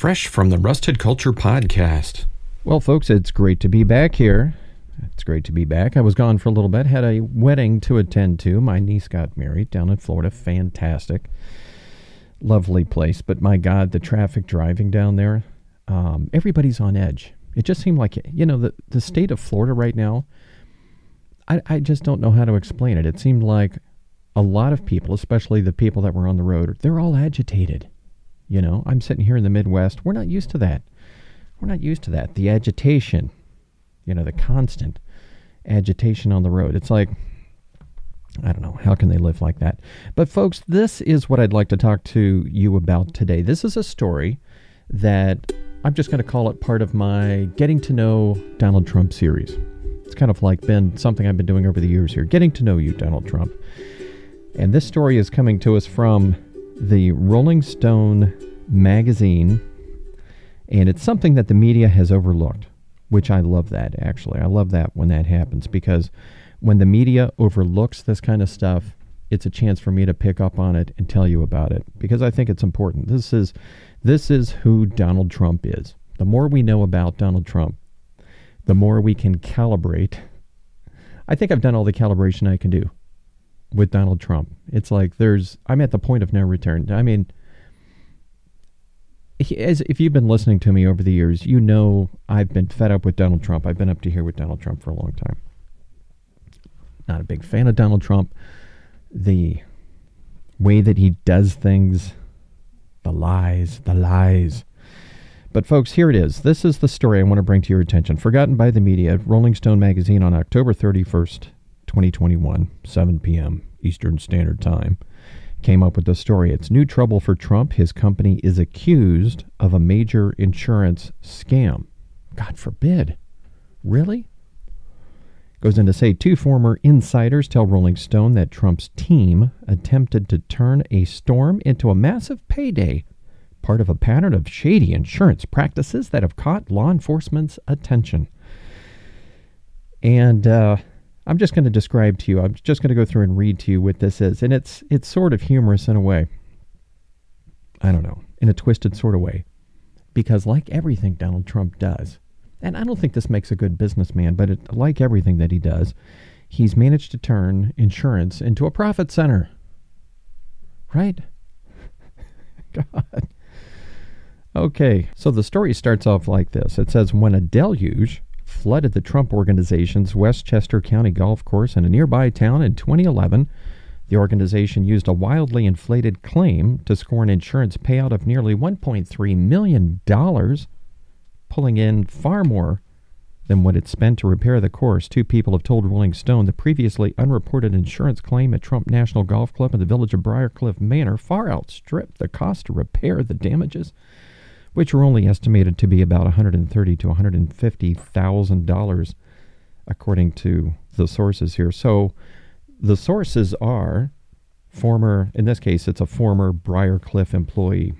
fresh from the Rusted Culture podcast. Well, folks, it's great to be back here. It's great to be back. I was gone for a little bit, had a wedding to attend to. My niece got married down in Florida. Fantastic. Lovely place. But my God, the traffic driving down there, um, everybody's on edge. It just seemed like, you know, the, the state of Florida right now, I, I just don't know how to explain it. It seemed like a lot of people, especially the people that were on the road, they're all agitated. You know, I'm sitting here in the Midwest. We're not used to that. We're not used to that. The agitation, you know, the constant agitation on the road. It's like, I don't know, how can they live like that? But, folks, this is what I'd like to talk to you about today. This is a story that I'm just going to call it part of my Getting to Know Donald Trump series. It's kind of like been something I've been doing over the years here, getting to know you, Donald Trump. And this story is coming to us from the Rolling Stone magazine, and it's something that the media has overlooked, which I love that actually. I love that when that happens because when the media overlooks this kind of stuff, it's a chance for me to pick up on it and tell you about it because I think it's important. This is this is who Donald Trump is. The more we know about Donald Trump, the more we can calibrate. I think I've done all the calibration I can do with Donald Trump. It's like there's I'm at the point of no return. I mean, as if you've been listening to me over the years, you know I've been fed up with Donald Trump. I've been up to here with Donald Trump for a long time. Not a big fan of Donald Trump. The way that he does things, the lies, the lies. But, folks, here it is. This is the story I want to bring to your attention. Forgotten by the media, Rolling Stone magazine on October 31st, 2021, 7 p.m. Eastern Standard Time, came up with the story. It's new trouble for Trump. His company is accused of a major insurance scam. God forbid. Really? Goes in to say two former insiders tell Rolling Stone that Trump's team attempted to turn a storm into a massive payday, part of a pattern of shady insurance practices that have caught law enforcement's attention. And uh, I'm just going to describe to you. I'm just going to go through and read to you what this is, and it's it's sort of humorous in a way. I don't know, in a twisted sort of way, because like everything Donald Trump does, and I don't think this makes a good businessman, but it, like everything that he does, he's managed to turn insurance into a profit center. Right? God. Okay, so the story starts off like this. It says when a deluge flooded the Trump Organization's Westchester County golf course in a nearby town in 2011. The organization used a wildly inflated claim to score an insurance payout of nearly $1.3 million, pulling in far more than what it spent to repair the course. Two people have told Rolling Stone the previously unreported insurance claim at Trump National Golf Club in the village of Briarcliff Manor far outstripped the cost to repair the damages which are only estimated to be about 130 to 150 thousand dollars, according to the sources here. So, the sources are former. In this case, it's a former Briarcliff employee,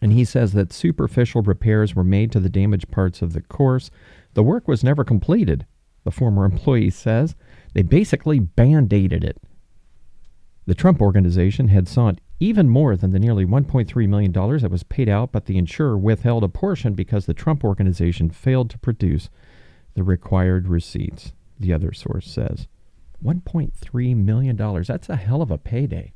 and he says that superficial repairs were made to the damaged parts of the course. The work was never completed. The former employee says they basically band aided it. The Trump organization had sought even more than the nearly $1.3 million that was paid out, but the insurer withheld a portion because the Trump organization failed to produce the required receipts, the other source says. $1.3 million. That's a hell of a payday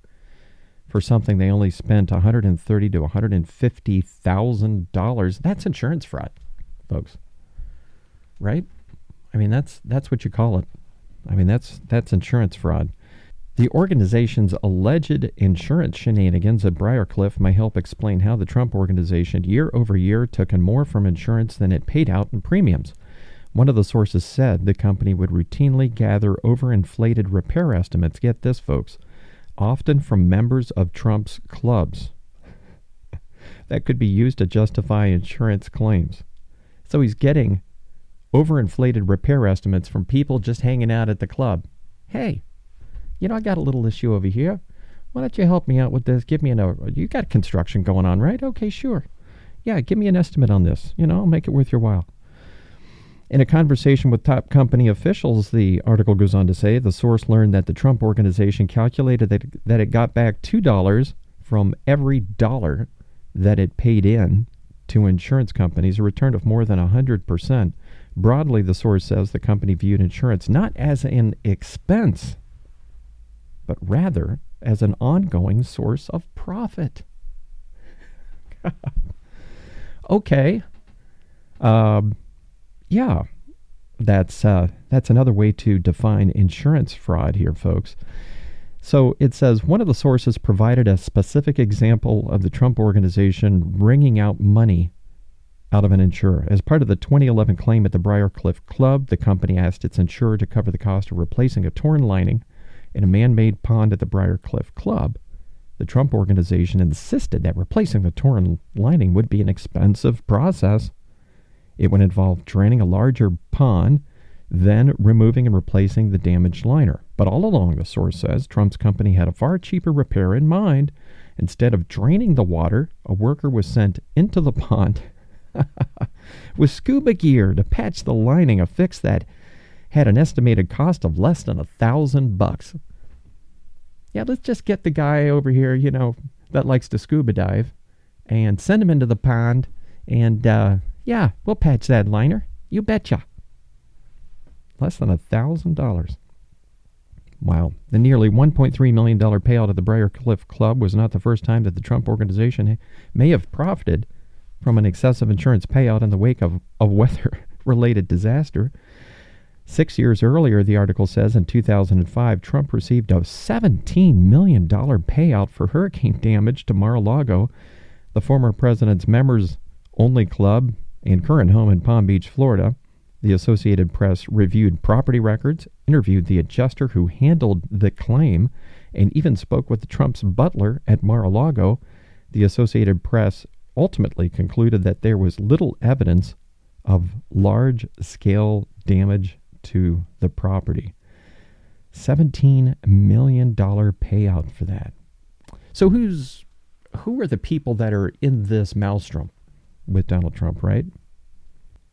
for something they only spent 130 to $150,000. That's insurance fraud, folks. Right? I mean, that's that's what you call it. I mean, that's that's insurance fraud. The organization's alleged insurance shenanigans at Briarcliff may help explain how the Trump organization year over year took in more from insurance than it paid out in premiums. One of the sources said the company would routinely gather overinflated repair estimates, get this, folks, often from members of Trump's clubs that could be used to justify insurance claims. So he's getting overinflated repair estimates from people just hanging out at the club. Hey, you know, I got a little issue over here. Why don't you help me out with this? Give me an, uh, you got construction going on, right? Okay, sure. Yeah, give me an estimate on this. You know, I'll make it worth your while. In a conversation with top company officials, the article goes on to say the source learned that the Trump organization calculated that, that it got back $2 from every dollar that it paid in to insurance companies, a return of more than 100%. Broadly, the source says the company viewed insurance not as an expense, but rather as an ongoing source of profit. okay. Um, yeah, that's uh, that's another way to define insurance fraud here, folks. So it says one of the sources provided a specific example of the Trump organization wringing out money out of an insurer. As part of the 2011 claim at the Briarcliff Club, the company asked its insurer to cover the cost of replacing a torn lining in a man made pond at the Briarcliff Club. The Trump organization insisted that replacing the torn lining would be an expensive process. It would involve draining a larger pond then removing and replacing the damaged liner. But all along, the source says, Trump's company had a far cheaper repair in mind. Instead of draining the water, a worker was sent into the pond with scuba gear to patch the lining, a fix that had an estimated cost of less than a thousand bucks. Yeah, let's just get the guy over here, you know, that likes to scuba dive and send him into the pond. And uh, yeah, we'll patch that liner. You betcha. Less than a $1,000. Wow. The nearly $1.3 million payout of the Briarcliff Club was not the first time that the Trump organization may have profited from an excessive insurance payout in the wake of a weather related disaster. Six years earlier, the article says in 2005, Trump received a $17 million payout for hurricane damage to Mar a Lago, the former president's members only club and current home in Palm Beach, Florida. The Associated Press reviewed property records, interviewed the adjuster who handled the claim, and even spoke with Trump's butler at Mar a Lago. The Associated Press ultimately concluded that there was little evidence of large scale damage to the property. $17 million payout for that. So who's who are the people that are in this maelstrom with Donald Trump, right?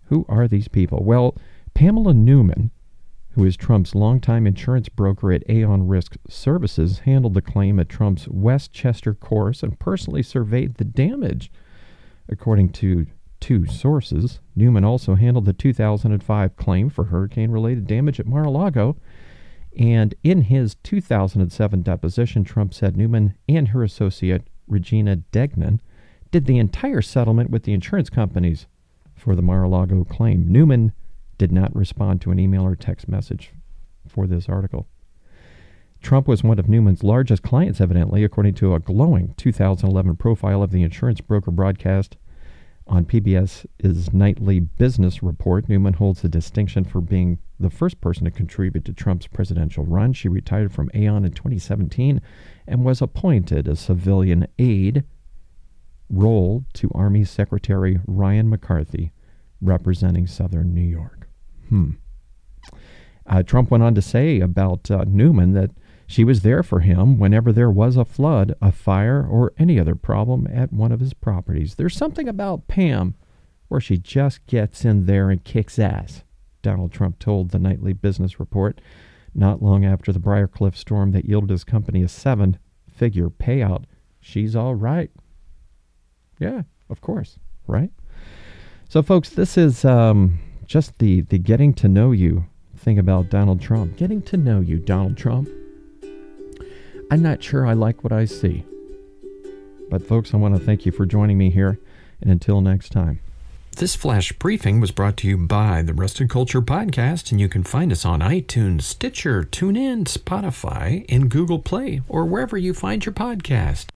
Who are these people? Well, Pamela Newman, who is Trump's longtime insurance broker at Aon Risk Services, handled the claim at Trump's Westchester course and personally surveyed the damage. According to two sources, Newman also handled the 2005 claim for hurricane related damage at Mar a Lago. And in his 2007 deposition, Trump said Newman and her associate, Regina Degnan, did the entire settlement with the insurance companies for the Mar a Lago claim. Newman did not respond to an email or text message for this article. Trump was one of Newman's largest clients, evidently, according to a glowing 2011 profile of the insurance broker broadcast on PBS's nightly business report. Newman holds the distinction for being the first person to contribute to Trump's presidential run. She retired from Aon in 2017 and was appointed a civilian aide role to Army Secretary Ryan McCarthy, representing Southern New York. Hmm. Uh, Trump went on to say about uh, Newman that she was there for him whenever there was a flood, a fire, or any other problem at one of his properties. There's something about Pam where she just gets in there and kicks ass, Donald Trump told the nightly business report not long after the Briarcliff storm that yielded his company a seven figure payout. She's all right. Yeah, of course, right? So, folks, this is um, just the, the getting to know you thing about Donald Trump. Getting to know you, Donald Trump. I'm not sure I like what I see. But, folks, I want to thank you for joining me here. And until next time. This flash briefing was brought to you by the Rusted Culture Podcast, and you can find us on iTunes, Stitcher, TuneIn, Spotify, and Google Play, or wherever you find your podcast.